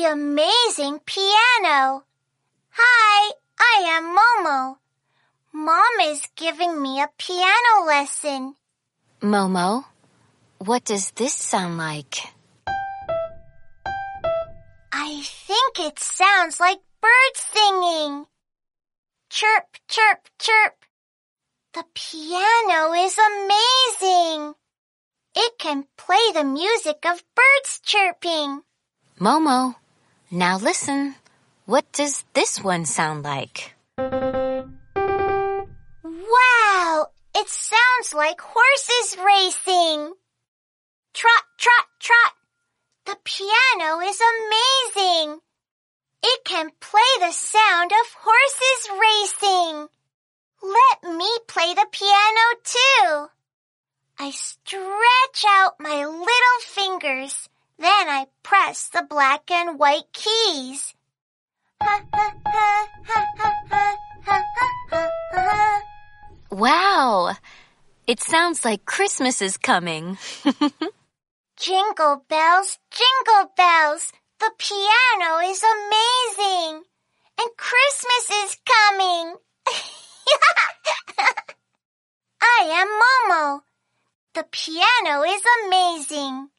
The amazing piano. Hi, I am Momo. Mom is giving me a piano lesson. Momo, what does this sound like? I think it sounds like birds singing. Chirp, chirp, chirp. The piano is amazing. It can play the music of birds chirping. Momo, now listen. What does this one sound like? Wow! It sounds like horses racing. Trot, trot, trot. The piano is amazing. It can play the sound of horses racing. Let me play the piano too. I stretch out my little fingers. Then I press the black and white keys. Wow! It sounds like Christmas is coming. jingle bells, jingle bells! The piano is amazing! And Christmas is coming! I am Momo. The piano is amazing.